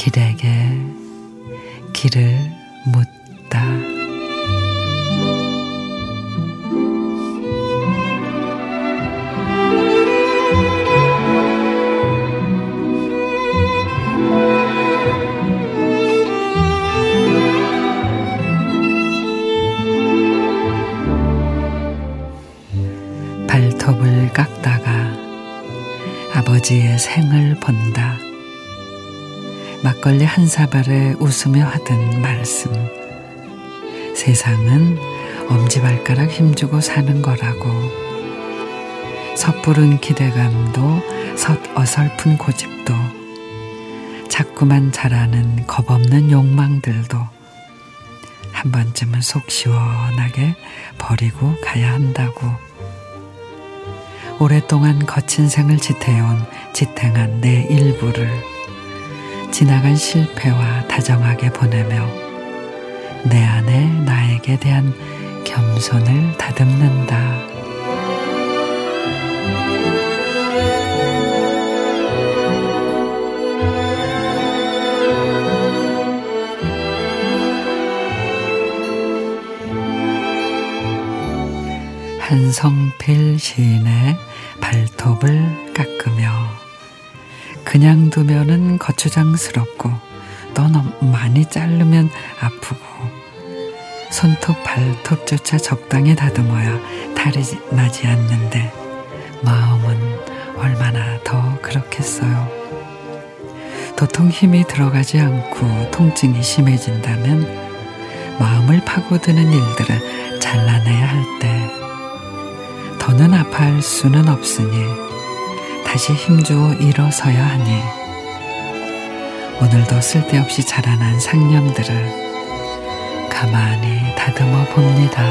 길에게 길을 묻 깎다가 아버지의 생을 본다. 막걸리 한 사발에 웃으며 하던 말씀. 세상은 엄지발가락 힘주고 사는 거라고. 섣부른 기대감도 섣 어설픈 고집도 자꾸만 자라는 겁없는 욕망들도 한 번쯤은 속 시원하게 버리고 가야 한다고. 오랫동안 거친 생을 지태온 지탱한 내 일부를 지나간 실패와 다정하게 보내며 내 안에 나에게 대한 겸손을 다듬는다. 한성필 시인의 발톱을 깎으며 그냥 두면은 거추장스럽고 또 너무 많이 자르면 아프고 손톱 발톱조차 적당히 다듬어야 탈이 나지 않는데 마음은 얼마나 더 그렇겠어요. 도통 힘이 들어가지 않고 통증이 심해진다면 마음을 파고드는 일들을 잘라내야 할 때 더는 아파할 수는 없으니 다시 힘주어 일어서야 하니 오늘도 쓸데없이 자라난 상념들을 가만히 다듬어 봅니다.